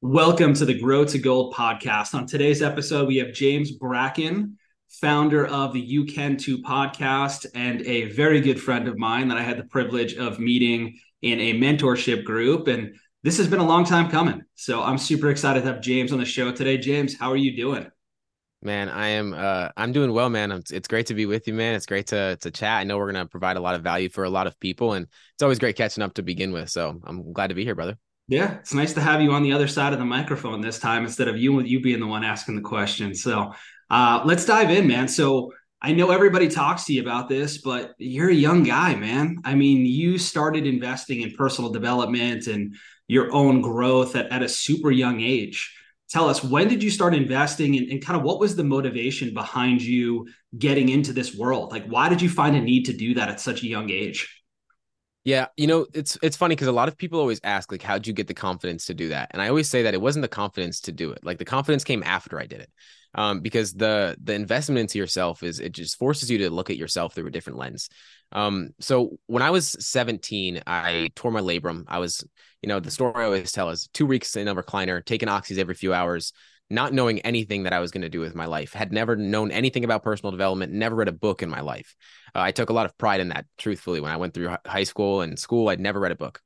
Welcome to the Grow to Gold podcast. On today's episode, we have James Brackinn, founder of the You Can Too podcast, and a very good friend of mine that I had the privilege of meeting in a mentorship group. And this has been a long time coming. So I'm super excited to have James on the show today. James, how are you doing? Man, I am uh I'm doing well, man. It's, great to be with you, man. It's great to to chat. I know we're to provide a lot of value for a lot of people and it's always great catching up to begin with. So, I'm glad to be here, brother. Yeah, it's nice to have you on the other side of the microphone this time instead of you you being the one asking the question. So uh, let's dive in, man. So I know everybody talks to you about this, but you're a young guy, man. I mean, you started investing in personal development and your own growth at, at a super young age. Tell us, when did you start investing and, and kind of what was the motivation behind you getting into this world? Like, why did you find a need to do that at such a young age? Yeah, you know, it's it's funny because a lot of people always ask like how'd you get the confidence to do that? And I always say that it wasn't the confidence to do it. Like the confidence came after I did it. Um, because the the investment into yourself is it just forces you to look at yourself through a different lens. Um, so when I was 17, I tore my labrum. I was, you know, the story I always tell is two weeks in a recliner, taking oxys every few hours, not knowing anything that I was going to do with my life, had never known anything about personal development, never read a book in my life. Uh, I took a lot of pride in that, truthfully. When I went through high school and school, I'd never read a book.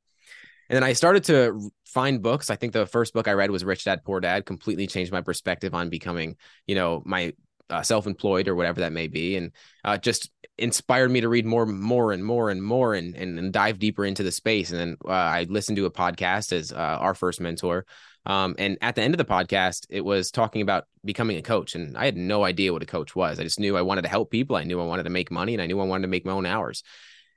And then I started to find books. I think the first book I read was Rich Dad Poor Dad, completely changed my perspective on becoming, you know, my uh, self-employed or whatever that may be and uh, just inspired me to read more more and more and more and, and, and dive deeper into the space and then uh, i listened to a podcast as uh, our first mentor um, and at the end of the podcast, it was talking about becoming a coach. And I had no idea what a coach was. I just knew I wanted to help people. I knew I wanted to make money and I knew I wanted to make my own hours.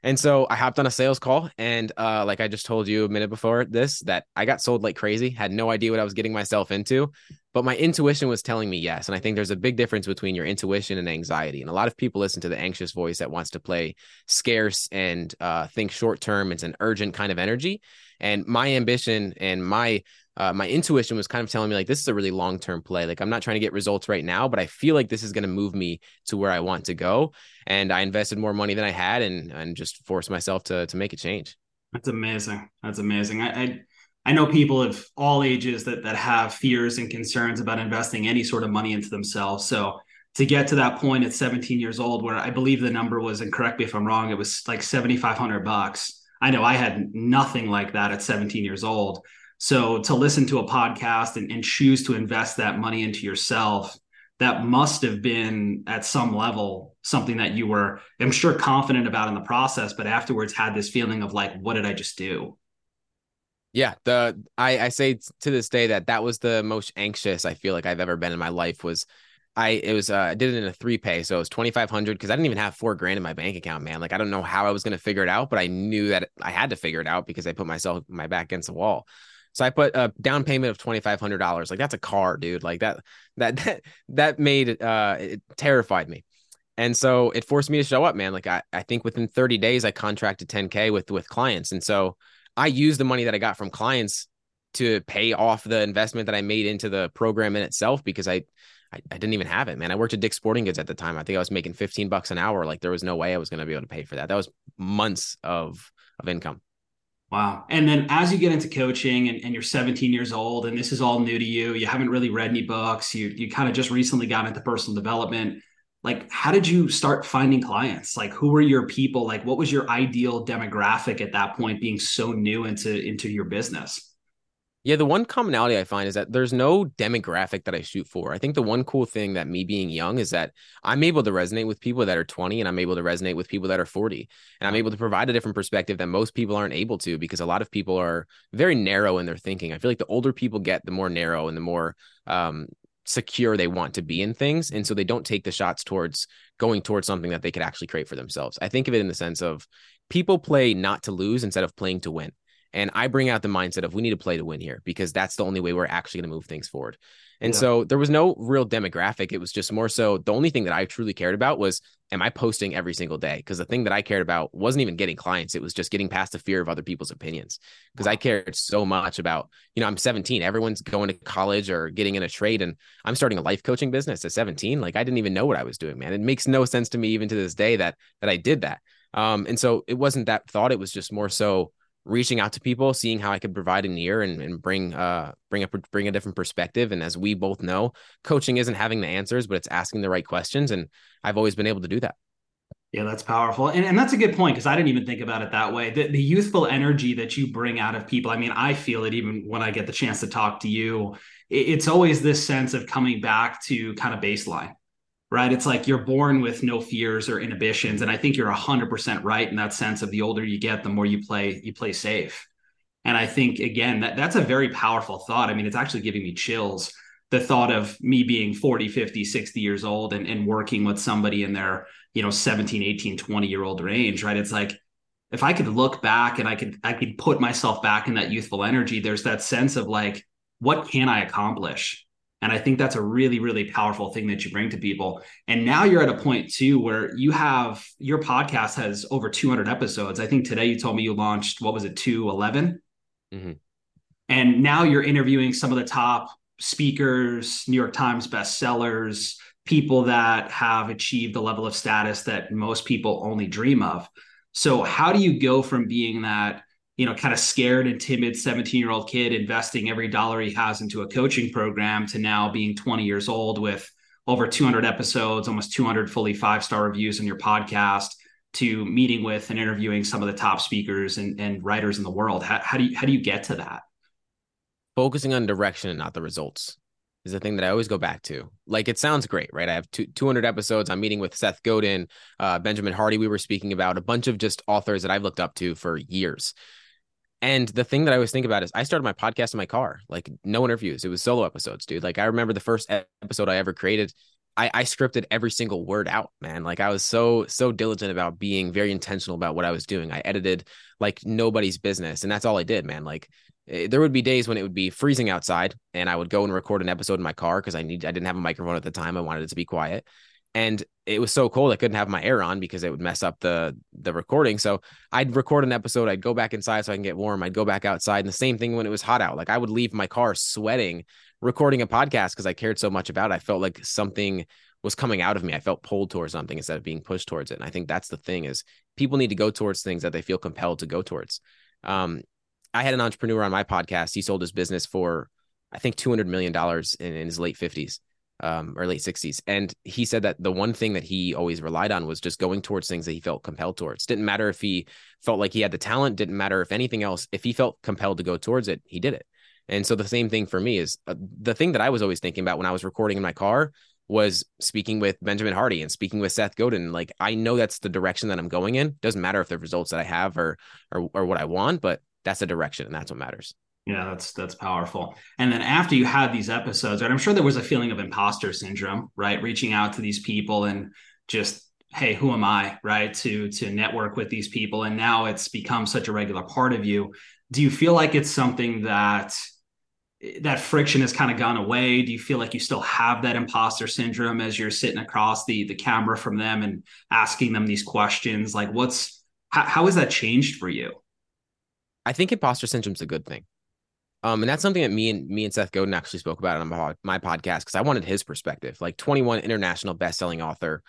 And so I hopped on a sales call. And uh, like I just told you a minute before this, that I got sold like crazy, had no idea what I was getting myself into. But my intuition was telling me yes. And I think there's a big difference between your intuition and anxiety. And a lot of people listen to the anxious voice that wants to play scarce and uh, think short term. It's an urgent kind of energy. And my ambition and my uh, my intuition was kind of telling me like this is a really long term play. Like I'm not trying to get results right now, but I feel like this is going to move me to where I want to go. And I invested more money than I had, and and just forced myself to to make a change. That's amazing. That's amazing. I, I I know people of all ages that that have fears and concerns about investing any sort of money into themselves. So to get to that point at 17 years old, where I believe the number was, and correct me if I'm wrong, it was like 7,500 bucks. I know I had nothing like that at 17 years old. So to listen to a podcast and, and choose to invest that money into yourself, that must have been at some level something that you were, I'm sure, confident about in the process, but afterwards had this feeling of like, what did I just do? Yeah, the I, I say to this day that that was the most anxious I feel like I've ever been in my life was I it was uh, I did it in a three pay, so it was twenty five hundred because I didn't even have four grand in my bank account, man. Like I don't know how I was gonna figure it out, but I knew that I had to figure it out because I put myself my back against the wall. So I put a down payment of twenty five hundred dollars. Like that's a car, dude. Like that that that that made uh it terrified me. And so it forced me to show up, man. Like I, I think within 30 days I contracted 10K with with clients. And so I used the money that I got from clients to pay off the investment that I made into the program in itself because I I, I, didn't even have it, man. I worked at Dick's Sporting Goods at the time. I think I was making 15 bucks an hour. Like there was no way I was going to be able to pay for that. That was months of of income. Wow. And then as you get into coaching and, and, you're 17 years old and this is all new to you, you haven't really read any books, you you kind of just recently got into personal development. Like how did you start finding clients? Like who were your people? Like what was your ideal demographic at that point being so new into into your business? Yeah, the one commonality I find is that there's no demographic that I shoot for. I think the one cool thing that me being young is that I'm able to resonate with people that are 20 and I'm able to resonate with people that are 40. And I'm able to provide a different perspective that most people aren't able to because a lot of people are very narrow in their thinking. I feel like the older people get, the more narrow and the more um, secure they want to be in things. And so they don't take the shots towards going towards something that they could actually create for themselves. I think of it in the sense of people play not to lose instead of playing to win. And I bring out the mindset of we need to play to win here because that's the only way we're actually going to move things forward. And yeah. so there was no real demographic. It was just more so the only thing that I truly cared about was am I posting every single day? Because the thing that I cared about wasn't even getting clients. It was just getting past the fear of other people's opinions. Because wow. I cared so much about, you know, I'm 17. Everyone's going to college or getting in a trade. And I'm starting a life coaching business at 17. Like I didn't even know what I was doing, man. It makes no sense to me even to this day that that I did that. Um, and so it wasn't that thought. It was just more so reaching out to people, seeing how I could provide an ear and, and bring uh bring a bring a different perspective. And as we both know, coaching isn't having the answers, but it's asking the right questions. And I've always been able to do that. Yeah, that's powerful. And, and that's a good point because I didn't even think about it that way. The, the youthful energy that you bring out of people, I mean, I feel it even when I get the chance to talk to you. It, it's always this sense of coming back to kind of baseline, right? It's like you're born with no fears or inhibitions. And I think you're 100% right in that sense of the older you get, the more you play, you play safe. And I think, again, that that's a very powerful thought. I mean, it's actually giving me chills the thought of me being 40 50 60 years old and, and working with somebody in their you know 17 18 20 year old range right it's like if i could look back and i could i could put myself back in that youthful energy there's that sense of like what can i accomplish and i think that's a really really powerful thing that you bring to people and now you're at a point too where you have your podcast has over 200 episodes i think today you told me you launched what was it 211 mm-hmm. and now you're interviewing some of the top speakers, New York Times bestsellers, people that have achieved the level of status that most people only dream of. So, how do you go from being that, you know, kind of scared and timid 17 year old kid investing every dollar he has into a coaching program to now being 20 years old with over 200 episodes, almost 200 fully five star reviews on your podcast? To meeting with and interviewing some of the top speakers and, and writers in the world. How, how do you how do you get to that? focusing on direction and not the results is the thing that I always go back to. Like it sounds great, right? I have two, 200 episodes. I'm meeting with Seth Godin, uh, Benjamin Hardy. We were speaking about a bunch of just authors that I've looked up to for years. And the thing that I always think about is I started my podcast in my car, like no interviews. It was solo episodes, dude. Like I remember the first episode I ever created. I, I scripted every single word out, man. Like I was so, so diligent about being very intentional about what I was doing. I edited like nobody's business. And that's all I did, man. Like Eh, there would be days when it would be freezing outside and I would go and record an episode in my car because I need I didn't have a microphone at the time. I wanted it to be quiet. And it was so cold I couldn't have my air on because it would mess up the the recording. So I'd record an episode, I'd go back inside so I can get warm. I'd go back outside. And the same thing when it was hot out. Like I would leave my car sweating recording a podcast because I cared so much about it. I felt like something was coming out of me. I felt pulled towards something instead of being pushed towards it. And I think that's the thing is people need to go towards things that they feel compelled to go towards. Um, I had an entrepreneur on my podcast. He sold his business for, I think, two hundred million dollars in, in, his late fifties um, or late sixties, and he said that the one thing that he always relied on was just going towards things that he felt compelled towards. Didn't matter if he felt like he had the talent. Didn't matter if anything else. If he felt compelled to go towards it, he did it. And so the same thing for me is uh, the thing that I was always thinking about when I was recording in my car was speaking with Benjamin Hardy and speaking with Seth Godin. Like I know that's the direction that I'm going in. Doesn't matter if the results that I have are or or what I want, but that's the direction and that's what matters yeah that's that's powerful. And then after you had these episodes right i'm sure there was a feeling of imposter syndrome right reaching out to these people and just hey who am i? right to to network with these people and now it's become such a regular part of you. Do you feel like it's something that that friction has kind of gone away? Do you feel like you still have that imposter syndrome as you're sitting across the the camera from them and asking them these questions? Like what's how, how has that changed for you? I think imposter syndrome is a good thing. Um, and that's something that me and me and Seth Godin actually spoke about on my, my podcast because I wanted his perspective. Like 21 international best-selling author,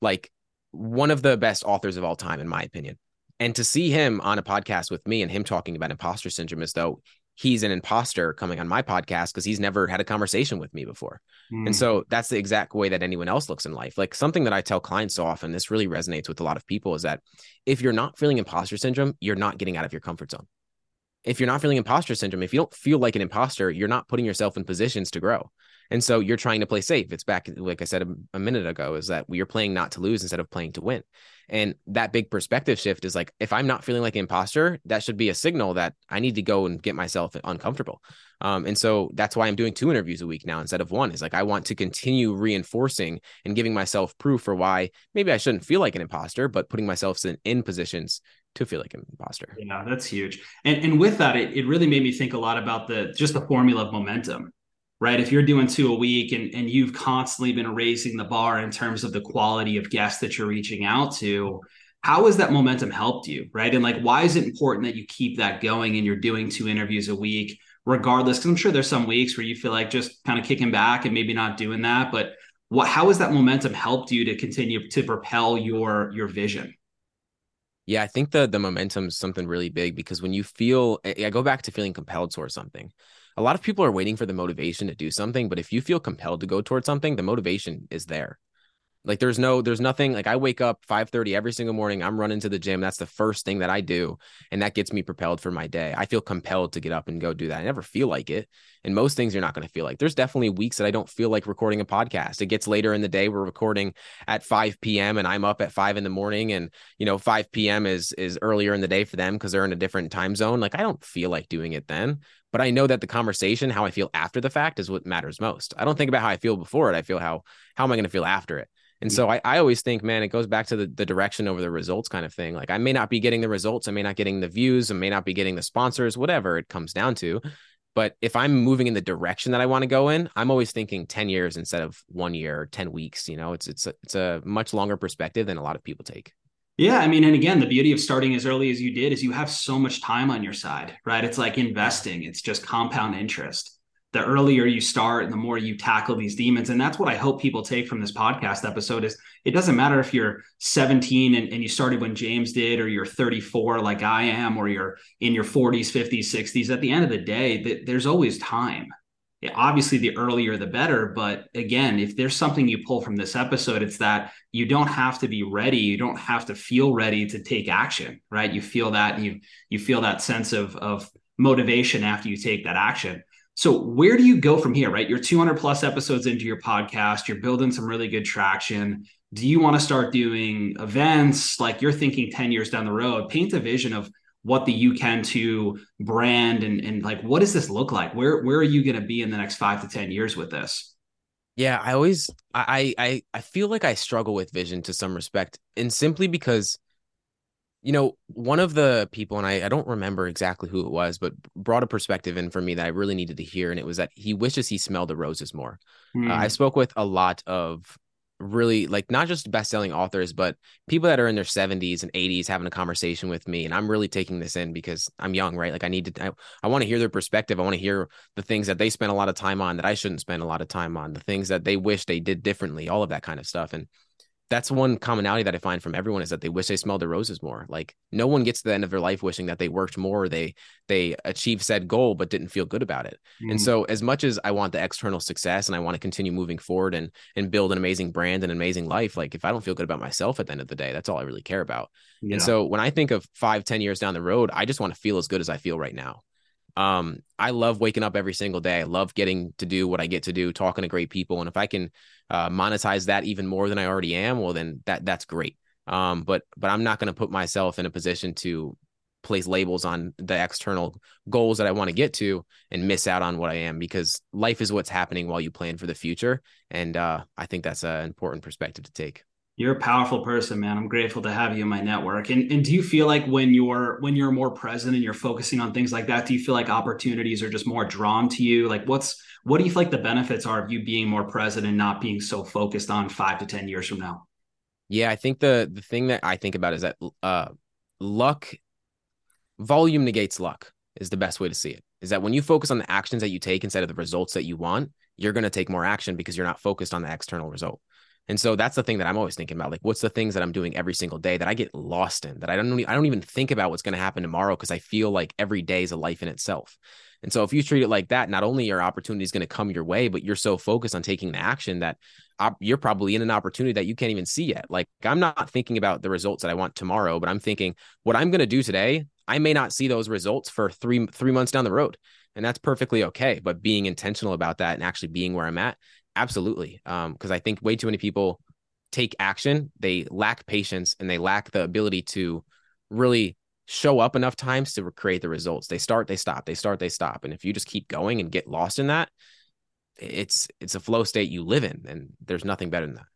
like one of the best authors of all time, in my opinion. And to see him on a podcast with me and him talking about imposter syndrome as though he's an imposter coming on my podcast because he's never had a conversation with me before. Mm. And so that's the exact way that anyone else looks in life. Like something that I tell clients so often, this really resonates with a lot of people is that if you're not feeling imposter syndrome, you're not getting out of your comfort zone if you're not feeling imposter syndrome, if you don't feel like an imposter, you're not putting yourself in positions to grow. And so you're trying to play safe. It's back, like I said a, a minute ago, is that you're playing not to lose instead of playing to win. And that big perspective shift is like, if I'm not feeling like an imposter, that should be a signal that I need to go and get myself uncomfortable. Um, and so that's why I'm doing two interviews a week now instead of one. Is like I want to continue reinforcing and giving myself proof for why maybe I shouldn't feel like an imposter, but putting myself in, in positions to feel like an imposter. Yeah, that's huge. And and with that, it, it really made me think a lot about the just the formula of momentum, right? If you're doing two a week and, and you've constantly been raising the bar in terms of the quality of guests that you're reaching out to, how has that momentum helped you, right? And like, why is it important that you keep that going and you're doing two interviews a week, regardless? Because I'm sure there's some weeks where you feel like just kind of kicking back and maybe not doing that, but what how has that momentum helped you to continue to propel your your vision? Yeah, I think the the momentum is something really big because when you feel, I go back to feeling compelled towards something. A lot of people are waiting for the motivation to do something, but if you feel compelled to go towards something, the motivation is there. Like there's no, there's nothing like I wake up 5:30 every single morning. I'm running to the gym. That's the first thing that I do. And that gets me propelled for my day. I feel compelled to get up and go do that. I never feel like it. And most things you're not going to feel like. There's definitely weeks that I don't feel like recording a podcast. It gets later in the day. We're recording at 5 p.m. and I'm up at five in the morning. And you know, 5 p.m. is is earlier in the day for them because they're in a different time zone. Like I don't feel like doing it then. But I know that the conversation, how I feel after the fact, is what matters most. I don't think about how I feel before it. I feel how how am I going to feel after it? And so I, I always think, man, it goes back to the, the direction over the results kind of thing. Like I may not be getting the results, I may not getting the views, I may not be getting the sponsors, whatever it comes down to. But if I'm moving in the direction that I want to go in, I'm always thinking 10 years instead of one year or 10 weeks. You know, it's it's a, it's a much longer perspective than a lot of people take. Yeah, I mean, and again, the beauty of starting as early as you did is you have so much time on your side, right? It's like investing, it's just compound interest the earlier you start and the more you tackle these demons. And that's what i hope people take from this podcast episode is it doesn't matter if you're 17 and, and you started when james did or you're 34 like i am or you're in your 40s 50s 60s at the end of the day th- there's always time. Obviously the earlier the better but again if there's something you pull from this episode it's that you don't have to be ready. You don't have to feel ready to take action right? You feel that you you feel that sense of of motivation after you take that action so where do you go from here, right? You're 200 plus episodes into your podcast, you're building some really good traction. Do you want to start doing events like you're thinking 10 years down the road? Paint a vision of what the You Can Too brand and, and like what does this look like? Where where are you going to be in the next five to 10 years with this? Yeah, I always I I I feel like I struggle with vision to some respect, and simply because you know, one of the people, and I, I don't remember exactly who it was, but brought a perspective in for me that I really needed to hear. And it was that he wishes he smelled the roses more. Mm. Uh, I hmm. spoke with a lot of really like not just best-selling authors but people that are in their 70s and 80s having a conversation with me and i'm really taking this in because i'm young right like i need to i, I want to hear their perspective i want to hear the things that they spend a lot of time on that i shouldn't spend a lot of time on the things that they wish they did differently all of that kind of stuff and that's one commonality that I find from everyone is that they wish they smelled their roses more. Like no one gets to the end of their life wishing that they worked more, they they achieved said goal but didn't feel good about it. Mm. And so as much as I want the external success and I want to continue moving forward and and build an amazing brand and an amazing life, like if I don't feel good about myself at the end of the day, that's all I really care about. Yeah. And so when I think of five, ten years down the road, I just want to feel as good as I feel right now. Um, I love waking up every single day. I love getting to do what I get to do, talking to great people. And if I can uh, monetize that even more than I already am, well, then that that's great. Um, but but I'm not going to put myself in a position to place labels on the external goals that I want to get to and miss out on what I am because life is what's happening while you plan for the future. And uh, I think that's an important perspective to take you're a powerful person man. I'm grateful to have you in my network. And, and do you feel like when you're when you're more present and you're focusing on things like that do you feel like opportunities are just more drawn to you? Like what's what do you feel like the benefits are of you being more present and not being so focused on five to ten years from now? Yeah i think the the thing that i think about is that uh luck volume negates luck is the best way to see it is that when you focus on the actions that you take instead of the results that you want you're going to take more action because you're not focused on the external result and so that's the thing that I'm always thinking about. Like, what's the things that I'm doing every single day that I get lost in, that I don't I don't even think about what's going to happen tomorrow because I feel like every day is a life in itself. And so if you treat it like that, not only are opportunities going to come your way, but you're so focused on taking the action that op- you're probably in an opportunity that you can't even see yet. Like I'm not thinking about the results that I want tomorrow, but I'm thinking what I'm going to do today. I may not see those results for three three months down the road, and that's perfectly okay. But being intentional about that and actually being where I'm at Absolutely. Um, because I think way too many people take action, they lack patience and they lack the ability to really show up enough times to create the results. They start, they stop, they start, they stop. And if you just keep going and get lost in that, it's it's a flow state you live in, and there's nothing better than that.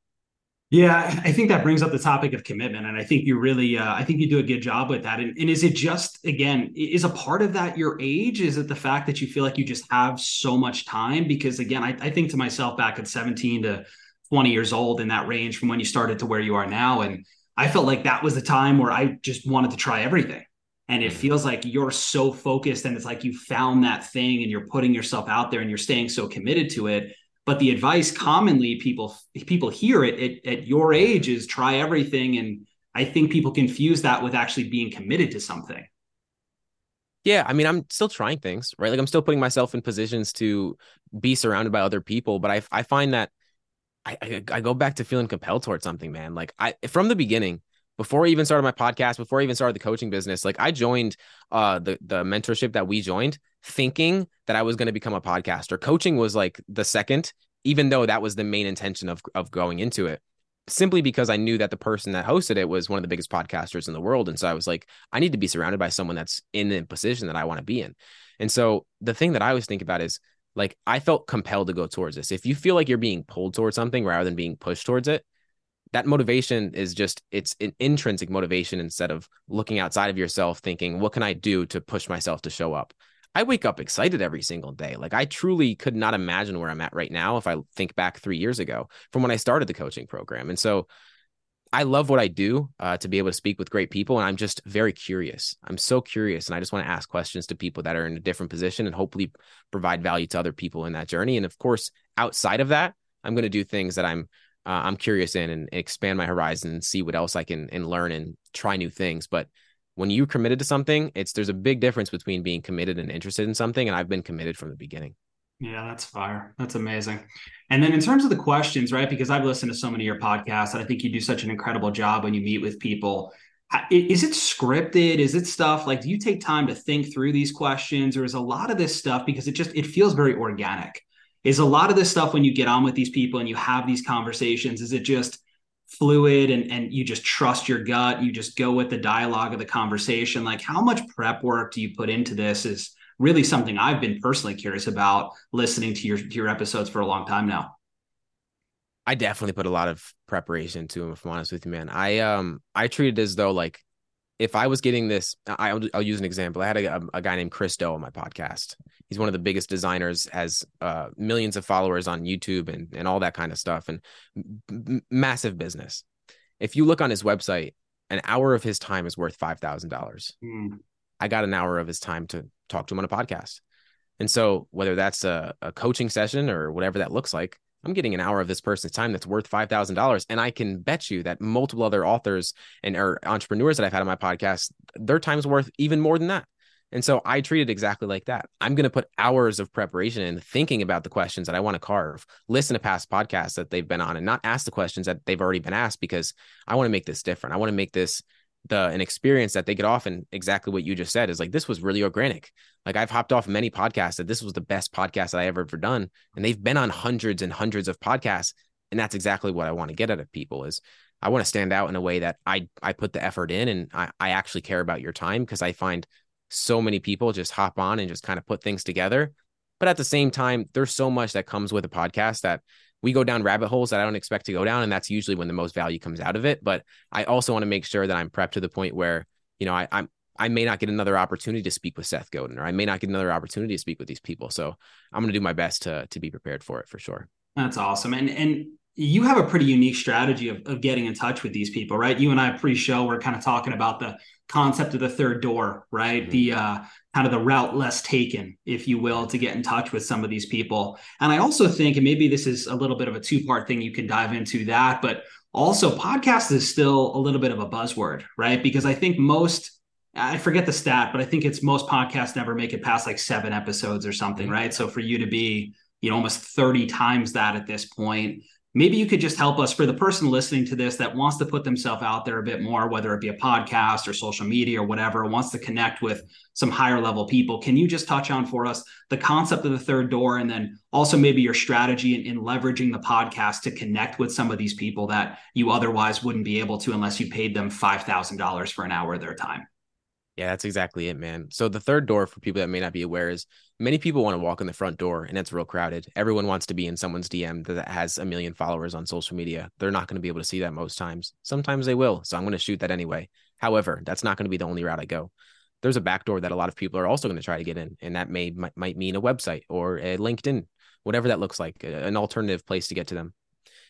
Yeah, I think that brings up the topic of commitment, and I think you really, uh, I think you do a good job with that. And, and, is it just again, is a part of that your age? Is it the fact that you feel like you just have so much time? Because again, I, I think to myself back at 17 to 20 years old in that range from when you started to where you are now, and I felt like that was the time where I just wanted to try everything. And it mm-hmm. feels like you're so focused, and it's like you found that thing, and you're putting yourself out there, and you're staying so committed to it but the advice commonly people people hear it at, at your age is try everything and I think people confuse that with actually being committed to something. Yeah, I mean, I'm still trying things, right? Like I'm still putting myself in positions to be surrounded by other people, but I I find that I, I, I go back to feeling compelled towards something, man. Like I from the beginning, before I even started my podcast, before I even started the coaching business, like I joined uh the the mentorship that we joined thinking that I was going to become a podcaster. Coaching was like the second, even though that was the main intention of of going into it simply because I knew that the person that hosted it was one of the biggest podcasters in the world. And so I was like, I need to be surrounded by someone that's in the position that I want to be in. And so the thing that I always think about is like, I felt compelled to go towards this. If you feel like you're being pulled towards something rather than being pushed towards it, that motivation is just it's an intrinsic motivation instead of looking outside of yourself thinking what can i do to push myself to show up I wake up excited every single day. Like I truly could not imagine where I'm at right now if I think back three years ago from when I started the coaching program. And so I love what I do uh, to be able to speak with great people. And I'm just very curious. I'm so curious. And I just want to ask questions to people that are in a different position and hopefully provide value to other people in that journey. And of course, outside of that, I'm going to do things that I'm uh, I'm curious in and expand my horizon and see what else I can and learn and try new things. But when you're committed to something, it's there's a big difference between being committed and interested in something. And I've been committed from the beginning. Yeah, that's fire. That's amazing. And then in terms of the questions, right? Because I've listened to so many of your podcasts, and I think you do such an incredible job when you meet with people. Is it scripted? Is it stuff like do you take time to think through these questions, or is a lot of this stuff because it just it feels very organic? Is a lot of this stuff when you get on with these people and you have these conversations, is it just fluid and and you just trust your gut you just go with the dialogue of the conversation. Like how much prep work do you put into this is really something i've been personally curious about listening to your to your episodes for a long time now. I definitely put a lot of preparation to them if i'm honest with you man. I um i treat it as though like if I was getting this, I'll, I'll use an example. I had a, a, guy named Chris Do on my podcast. He's one of the biggest designers, has uh, millions of followers on YouTube and, and all that kind of stuff, and m- massive business. If you look on his website, an hour of his time is worth five thousand dollars. Mm. I got an hour of his time to talk to him on a podcast, and so whether that's a, a coaching session or whatever that looks like, I'm getting an hour of this person's time that's worth five thousand dollars, and I can bet you that multiple other authors and or entrepreneurs that I've had on my podcast, their time's worth even more than that. And so I treat it exactly like that. I'm going to put hours of preparation in thinking about the questions that I want to carve, listen to past podcasts that they've been on, and not ask the questions that they've already been asked because I want to make this different. I want to make this the an experience that they get off and exactly what you just said is like this was really organic. Like i've hopped off many podcasts that this was the best podcast that i ever ever done and they've been on hundreds and hundreds of podcasts and that's exactly what i want to get out of people is i want to stand out in a way that i i put the effort in and i, I actually care about your time because i find so many people just hop on and just kind of put things together. But at the same time there's so much that comes with a podcast that we go down rabbit holes that I don't expect to go down. And that's usually when the most value comes out of it. But I also want to make sure that I'm prepped to the point where, you know, I, I'm, I may not get another opportunity to speak with Seth Godin, or I may not get another opportunity to speak with these people. So I'm going to do my best to to be prepared for it for sure. That's awesome. And and you have a pretty unique strategy of, of getting in touch with these people, right? You and I pre-show we're kind of talking about the concept of the third door, right? Mm-hmm. The uh, kind of the route less taken, if you will, to get in touch with some of these people. And I also think, and maybe this is a little bit of a two part thing you can dive into that, but also podcast is still a little bit of a buzzword, right? Because I think most, I forget the stat, but I think it's most podcasts never make it past like seven episodes or something, mm-hmm. right? So for you to be, you know, almost 30 times that at this point, maybe you could just help us for the person listening to this that wants to put themselves out there a bit more whether it be a podcast or social media or whatever wants to connect with some higher level people can you just touch on for us the concept of the third door and then also maybe your strategy in, in leveraging the podcast to connect with some of these people that you otherwise wouldn't be able to unless you paid them $5000 for an hour of their time yeah, that's exactly it, man. So the third door for people that may not be aware is many people want to walk in the front door and it's real crowded. Everyone wants to be in someone's DM that has a million followers on social media. They're not going to be able to see that most times. Sometimes they will. So I'm going to shoot that anyway. However, that's not going to be the only route I go. There's a back door that a lot of people are also going to try to get in, and that may might, might mean a website or a LinkedIn, whatever that looks like, an alternative place to get to them.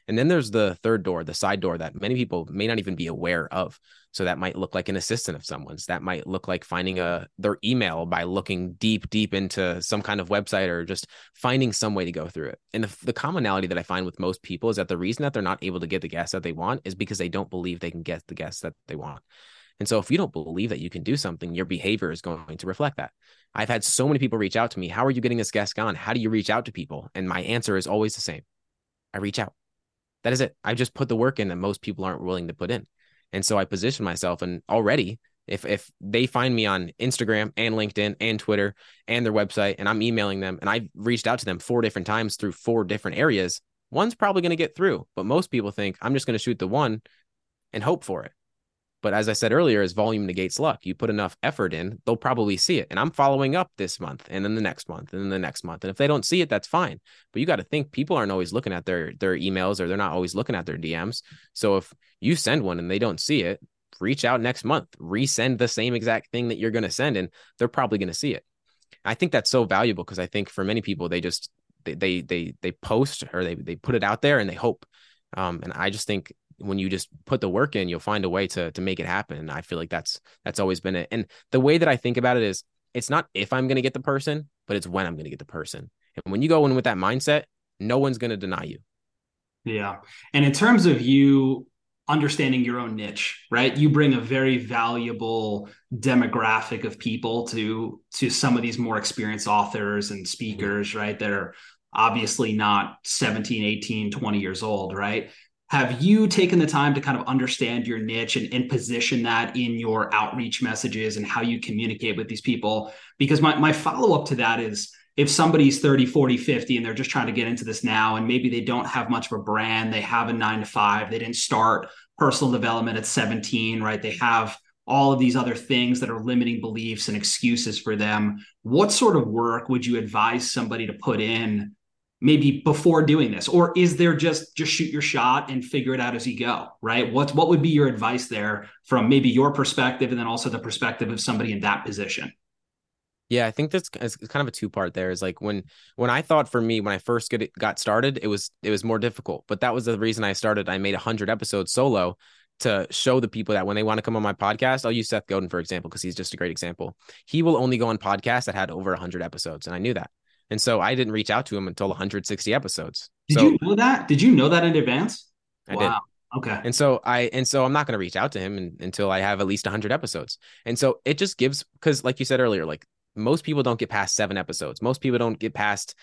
And then there's the third door, the side door that many people may not even be aware of. So that might look like an assistant of someone's. That might look like finding a their email by looking deep, deep into some kind of website or just finding some way to go through it. And the, the commonality that I find with most people is that the reason that they're not able to get the guests that they want is because they don't believe they can get the guests that they want. And so if you don't believe that you can do something, your behavior is going to reflect that. I've had so many people reach out to me. How are you getting this guest on? How do you reach out to people? And my answer is always the same. I reach out. That is it. I just put the work in that most people aren't willing to put in. And so I position myself and already if if they find me on Instagram and LinkedIn and Twitter and their website and I'm emailing them and I've reached out to them four different times through four different areas, one's probably going to get through. But most people think I'm just going to shoot the one and hope for it. But as I said earlier, as volume negates luck, you put enough effort in, they'll probably see it. And I'm following up this month and then the next month and then the next month. And if they don't see it, that's fine. But you got to think people aren't always looking at their their emails or they're not always looking at their DMs. So if you send one and they don't see it, reach out next month, resend the same exact thing that you're going to send, and they're probably going to see it. I think that's so valuable because I think for many people they just they they they, they post or they they put it out there and they hope. Um, and I just think when you just put the work in, you'll find a way to to make it happen. And I feel like that's that's always been it. And the way that I think about it is it's not if I'm going to get the person, but it's when I'm going to get the person. And when you go in with that mindset, no one's going to deny you. Yeah. And in terms of you understanding your own niche, right? You bring a very valuable demographic of people to to some of these more experienced authors and speakers, mm-hmm. right? That are obviously not 17, 18, 20 years old, right? Have you taken the time to kind of understand your niche and, and, position that in your outreach messages and how you communicate with these people? Because my, my follow-up to that is if somebody's 30 40 50 and they're just trying to get into this now and maybe they don't have much of a brand they have a nine to five they didn't start personal development at 17 right? They have all of these other things that are limiting beliefs and excuses for them. What sort of work would you advise somebody to put in maybe before doing this? Or is there just just shoot your shot and figure it out as you go right? What what would be your advice there from maybe your perspective and then also the perspective of somebody in that position? Yeah i think that's it's kind of a two part there. Is like when when i thought for me when i first get got started it was it was more difficult. But that was the reason i started. I made 100 episodes solo to show the people that when they want to come on my podcast, I'll use Seth Godin for example because he's just a great example. He will only go on podcasts that had over 100 episodes, and I knew that. And so I didn't reach out to him until 160 episodes. Did so, you know that? Did you know that in advance? I wow. did. Okay. And so I and so I'm not going to reach out to him in, until I have at least 100 episodes. And so it just gives cuz like you said earlier like most people don't get past 7 episodes. Most people don't get past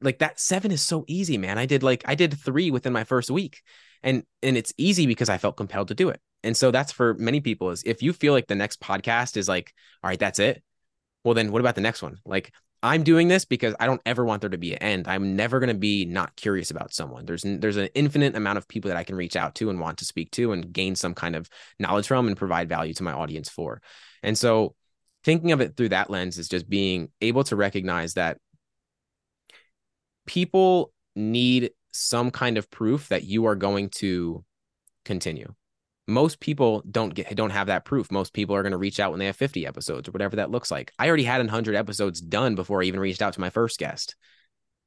like that 7 is so easy, man. I did like I did 3 within my first week. And and it's easy because I felt compelled to do it. And so that's for many people is if you feel like the next podcast is like all right, that's it. Well then what about the next one? Like I'm doing this because I don't ever want there to be an end. I'm never going to be not curious about someone. There's there's an infinite amount of people that I can reach out to and want to speak to and gain some kind of knowledge from and provide value to my audience for. And so thinking of it through that lens is just being able to recognize that people need some kind of proof that you are going to continue most people don't get don't have that proof. Most people are going to reach out when they have 50 episodes or whatever that looks like. I already had 100 episodes done before I even reached out to my first guest.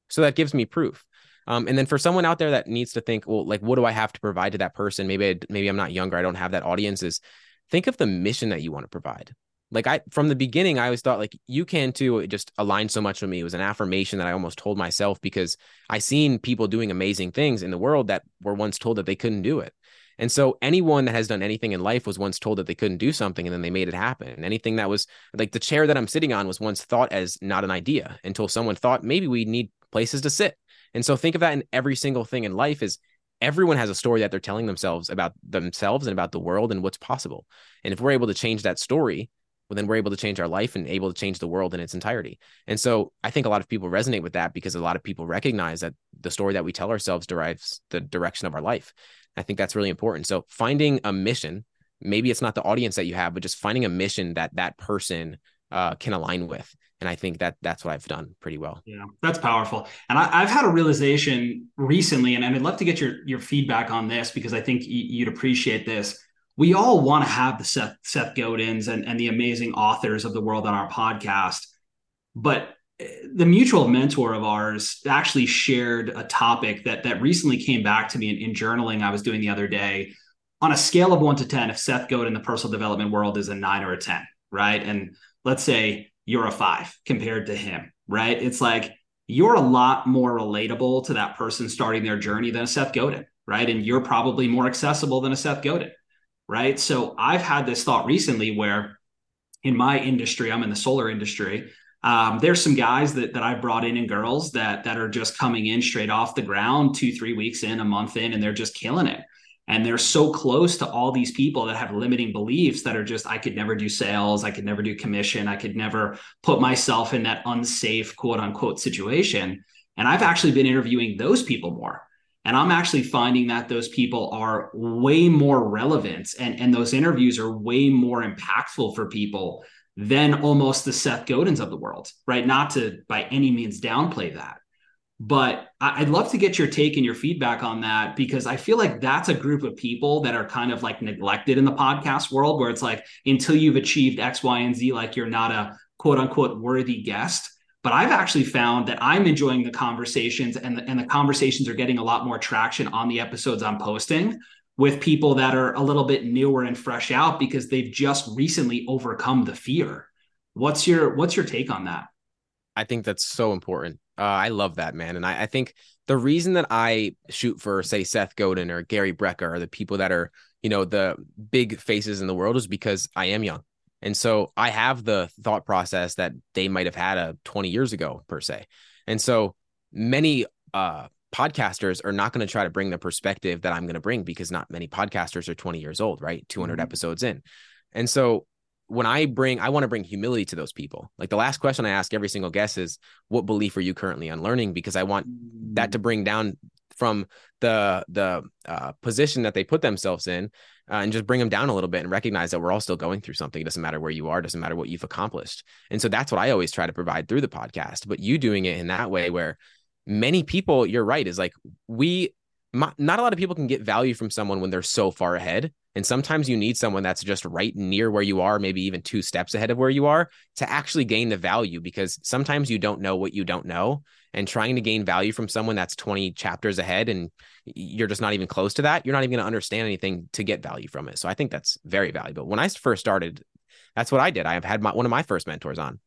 So that gives me proof. Um, and then for someone out there that needs to think, well, like, what do I have to provide to that person? Maybe, I, maybe I'm not younger. I don't have that audience. Is think of the mission that you want to provide. Like I, from the beginning, I always thought like you can too. It just aligned so much with me. It was an affirmation that I almost told myself because I seen people doing amazing things in the world that were once told that they couldn't do it. And so anyone that has done anything in life was once told that they couldn't do something and then they made it happen. And anything that was like the chair that I'm sitting on was once thought as not an idea until someone thought maybe we need places to sit. And so think of that in every single thing in life is everyone has a story that they're telling themselves about themselves and about the world and what's possible. And if we're able to change that story, well, then we're able to change our life and able to change the world in its entirety. And so I think a lot of people resonate with that because a lot of people recognize that the story that we tell ourselves derives the direction of our life. I think that's really important. So finding a mission, maybe it's not the audience that you have, but just finding a mission that that person uh, can align with. And I think that that's what I've done pretty well. Yeah, that's powerful. And I, have had a realization recently, and I'd love to get your your feedback on this because I think you'd appreciate this. We all want to have the Seth Seth Godins and, and the amazing authors of the world on our podcast, but the mutual mentor of ours actually shared a topic that that recently came back to me in, in journaling I was doing the other day. On a scale of one to 10, if Seth Godin in the personal development world is a nine or a 10, right? And let's say you're a five compared to him, right? It's like you're a lot more relatable to that person starting their journey than a Seth Godin, right? And you're probably more accessible than a Seth Godin, right? So I've had this thought recently where in my industry, I'm in the solar industry. Um, there's some guys that that I brought in and girls that that are just coming in straight off the ground, two, three weeks in, a month in, and they're just killing it. And they're so close to all these people that have limiting beliefs that are just, I could never do sales, I could never do commission, I could never put myself in that unsafe quote unquote situation. And I've actually been interviewing those people more. And I'm actually finding that those people are way more relevant and, and those interviews are way more impactful for people than almost the Seth Godins of the world, right? Not to by any means downplay that. But I'd love to get your take and your feedback on that because I feel like that's a group of people that are kind of like neglected in the podcast world where it's like until you've achieved X, Y, and Z, like you're not a quote unquote worthy guest. But I've actually found that I'm enjoying the conversations and the, and the conversations are getting a lot more traction on the episodes I'm posting with people that are a little bit newer and fresh out because they've just recently overcome the fear. What's your what's your take on that? I think that's so important. Uh, I love that man, and I, I, think the reason that I shoot for, say, Seth Godin or Gary Brecka or the people that are, you know, the big faces in the world is because I am young. And so I have the thought process that they might have had a 20 years ago, per se. And so many uh, podcasters are not going to try to bring the perspective that I'm going to bring because not many podcasters are 20 years old, right? 200 mm-hmm. episodes in. And so when I bring, I want to bring humility to those people. Like the last question I ask every single guest is, what belief are you currently unlearning? Because I want that to mm. bring down from the the uh, position that they put themselves in uh, and just bring them down a little bit and recognize that we're all still going through something. It doesn't matter where you are, doesn't matter what you've accomplished. And so that's what I always try to provide through the podcast. But you doing it in that way where many people, you're right, is like we, not a lot of people can get value from someone when they're so far ahead. And sometimes you need someone that's just right near where you are, maybe even two steps ahead of where you are to actually gain the value because sometimes you don't know what you don't know. And trying to gain value from someone that's 20 chapters ahead and you're just not even close to that, you're not even going to understand anything to get value from it. So I think that's very valuable. When I first started, that's what I did. I have had my, one of my first mentors on.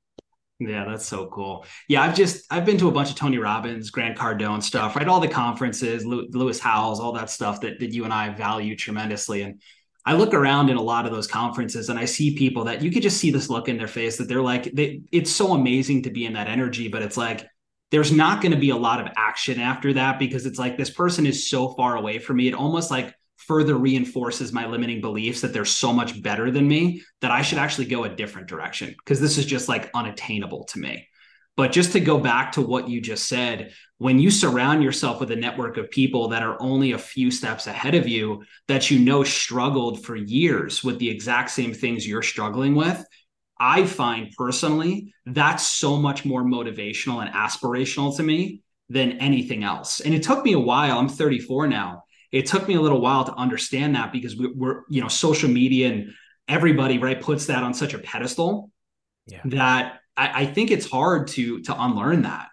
Yeah, that's so cool. Yeah, I've just I've been to a bunch of Tony Robbins, Grant Cardone stuff, right? All the conferences, Lewis Howes, all that stuff that that you and I value tremendously. And I look around in a lot of those conferences and I see people that you could just see this look in their face that they're like, they, it's so amazing to be in that energy, but it's like there's not going to be a lot of action after that because it's like this person is so far away from me. It almost like further reinforces my limiting beliefs that they're so much better than me that I should actually go a different direction because this is just like unattainable to me. But just to go back to what you just said, when you surround yourself with a network of people that are only a few steps ahead of you, that you know struggled for years with the exact same things you're struggling with, I find personally that's so much more motivational and aspirational to me than anything else. And it took me a while. I'm 34 now it took me a little while to understand that because we, are you know social media and everybody right puts that on such a pedestal yeah. that I, I think it's hard to to unlearn that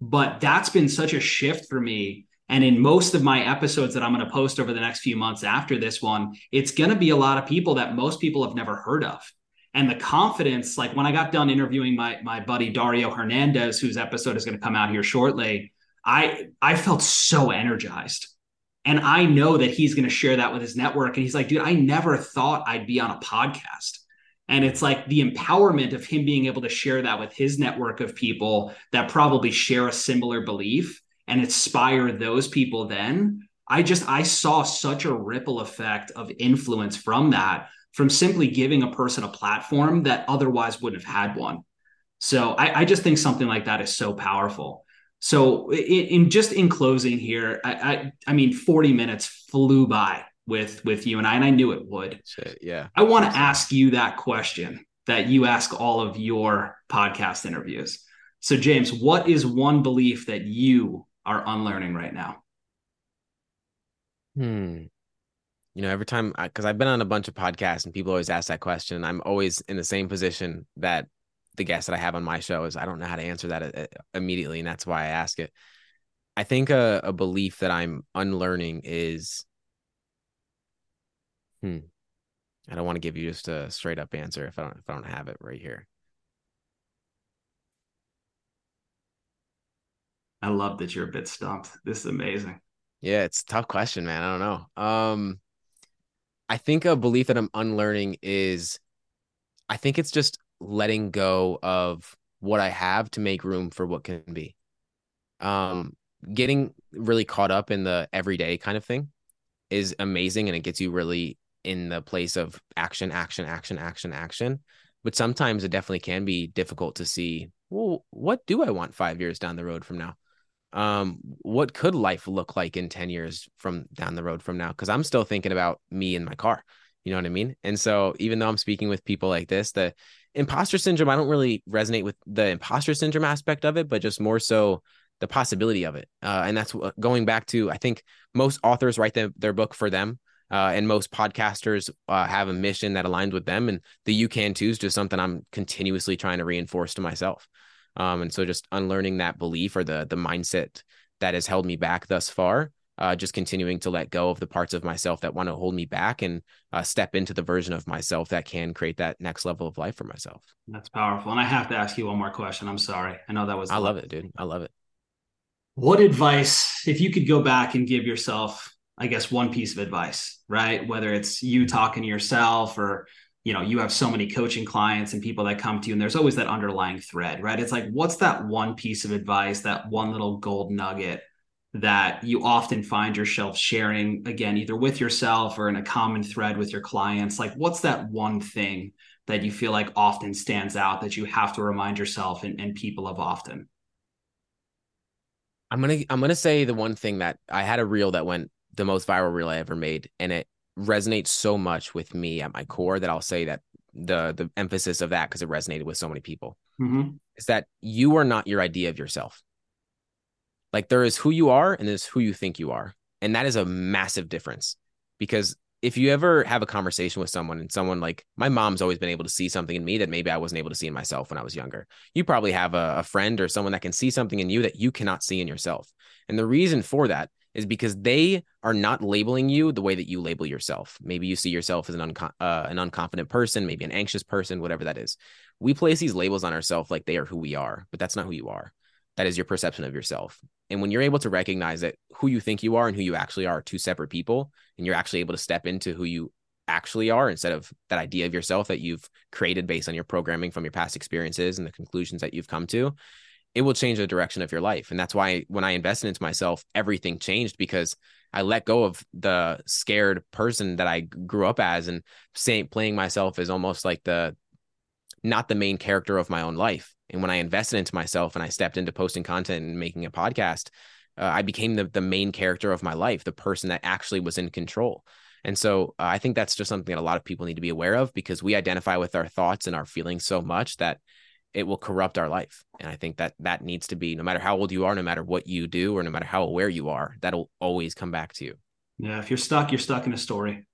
but that's been such a shift for me and in most of my episodes that I'm going to post over the next few months after this one, it's going to be a lot of people that most people have never heard of. And the confidence, like when I got done interviewing my my buddy Dario Hernandez, whose episode is going to come out here shortly, I I felt so energized. And I know that he's going to share that with his network. And he's like, dude, I never thought I'd be on a podcast. And it's like the empowerment of him being able to share that with his network of people that probably share a similar belief and inspire those people then. I just, I saw such a ripple effect of influence from that, from simply giving a person a platform that otherwise wouldn't have had one. So I, I just think something like that is so powerful. So, in, in, just in closing here, I, I, I mean, forty minutes flew by with with you and I, and I knew it would. Yeah, I want to ask you that question that you ask all of your podcast interviews. So, James, what is one belief that you are unlearning right now? Hmm. You know, every time, because I've been on a bunch of podcasts and people always ask that question, I'm always in the same position that the guests that I have on my show is I don't know how to answer that uh, immediately, and that's why I ask it. I think a, a belief that I'm unlearning is, hmm, I don't want to give you just a straight up answer if I don't if I don't have it right here. I love that you're a bit stumped. This is amazing. Yeah, it's a tough question, man. I don't know. Um, I think a belief that I'm unlearning is, I think it's just letting go of what I have to make room for what can be. Um, getting really caught up in the everyday kind of thing is amazing and it gets you really in the place of action, action, action, action, action. But sometimes it definitely can be difficult to see, well, what do I want five years down the road from now? Um, what could life look like in 10 years from down the road from now? Because I'm still thinking about me and my car. You know what I mean? And so even though I'm speaking with people like this, the imposter syndrome, I don't really resonate with the imposter syndrome aspect of it, but just more so the possibility of it. Uh, and that's going back to, I think most authors write the, their book for them. Uh, and most podcasters uh, have a mission that aligns with them. And the you can too is just something I'm continuously trying to reinforce to myself. Um, and so just unlearning that belief or the the mindset that has held me back thus far, uh, just continuing to let go of the parts of myself that want to hold me back and uh, step into the version of myself that can create that next level of life for myself. That's powerful. And I have to ask you one more question. I'm sorry. I know that was. I love it, dude. I love it. What advice, if you could go back and give yourself, I guess, one piece of advice, right? Whether it's you talking to yourself or, you know, you have so many coaching clients and people that come to you, and there's always that underlying thread, right? It's like, what's that one piece of advice, that one little gold nugget that you often find yourself sharing again, either with yourself or in a common thread with your clients? Like, what's that one thing that you feel like often stands out that you have to remind yourself and, and people of often? I'm gonna I'm gonna say the one thing that I had a reel that went the most viral reel I ever made, and it resonates so much with me at my core that I'll say that the the emphasis of that because it resonated with so many people mm-hmm. is that you are not your idea of yourself. Like there is who you are and there's who you think you are, and that is a massive difference because if you ever have a conversation with someone and someone like my mom's always been able to see something in me that maybe I wasn't able to see in myself when I was younger. You probably have a, a, friend or someone that can see something in you that you cannot see in yourself. And the reason for that is because they are not labeling you the way that you label yourself. Maybe you see yourself as an, uh, an unconfident person, maybe an anxious person, whatever that is. We place these labels on ourselves like they are who we are, but that's not who you are. That is your perception of yourself. And when you're able to recognize that who you think you are and who you actually are, are two separate people, and you're actually able to step into who you actually are instead of that idea of yourself that you've created based on your programming from your past experiences and the conclusions that you've come to, it will change the direction of your life. And that's why when I invested into myself, everything changed because I let go of the scared person that I grew up as and playing myself as almost like the not the main character of my own life. And when I invested into myself and I stepped into posting content and making a podcast, uh, I became the the main character of my life, the person that actually was in control. And so uh, I think that's just something that a lot of people need to be aware of because we identify with our thoughts and our feelings so much that it will corrupt our life. And I think that that needs to be no matter how old you are, no matter what you do, or no matter how aware you are, that'll always come back to you. Yeah. If you're stuck, you're stuck in a story.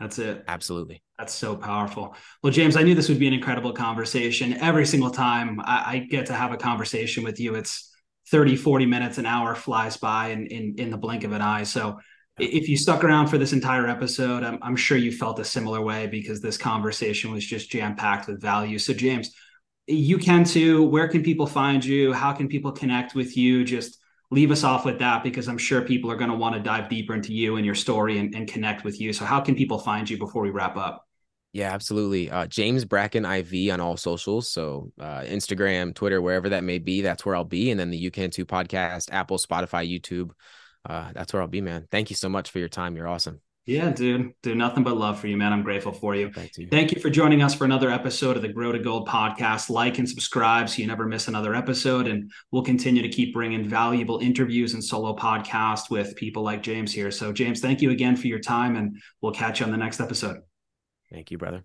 That's it. Absolutely. That's so powerful. Well, James, I knew this would be an incredible conversation. Every single time I, I, get to have a conversation with you, it's 30, 40 minutes, an hour flies by in, in, in the blink of an eye. So if you stuck around for this entire episode, I'm, I'm sure you felt a similar way because this conversation was just jam packed with value. So, James, you can too. Where can people find you? How can people connect with you? Just leave us off with that because I'm sure people are going to want to dive deeper into you and your story and, and, connect with you. So, how can people find you before we wrap up? Yeah, absolutely. Uh, James Brackinn IV on all socials. So, uh, Instagram, Twitter, wherever that may be, that's where I'll be. And then the You Can podcast, Apple, Spotify, YouTube. Uh, that's where I'll be, man. Thank you so much for your time. You're awesome. Yeah, dude. Do nothing but love for you, man. I'm grateful for you. Thank you. Thank you for joining us for another episode of the Grow to Gold podcast. Like and subscribe so you never miss another episode. And we'll continue to keep bringing valuable interviews and solo podcasts with people like James here. So, James, thank you again for your time, and we'll catch you on the next episode. Thank you, brother.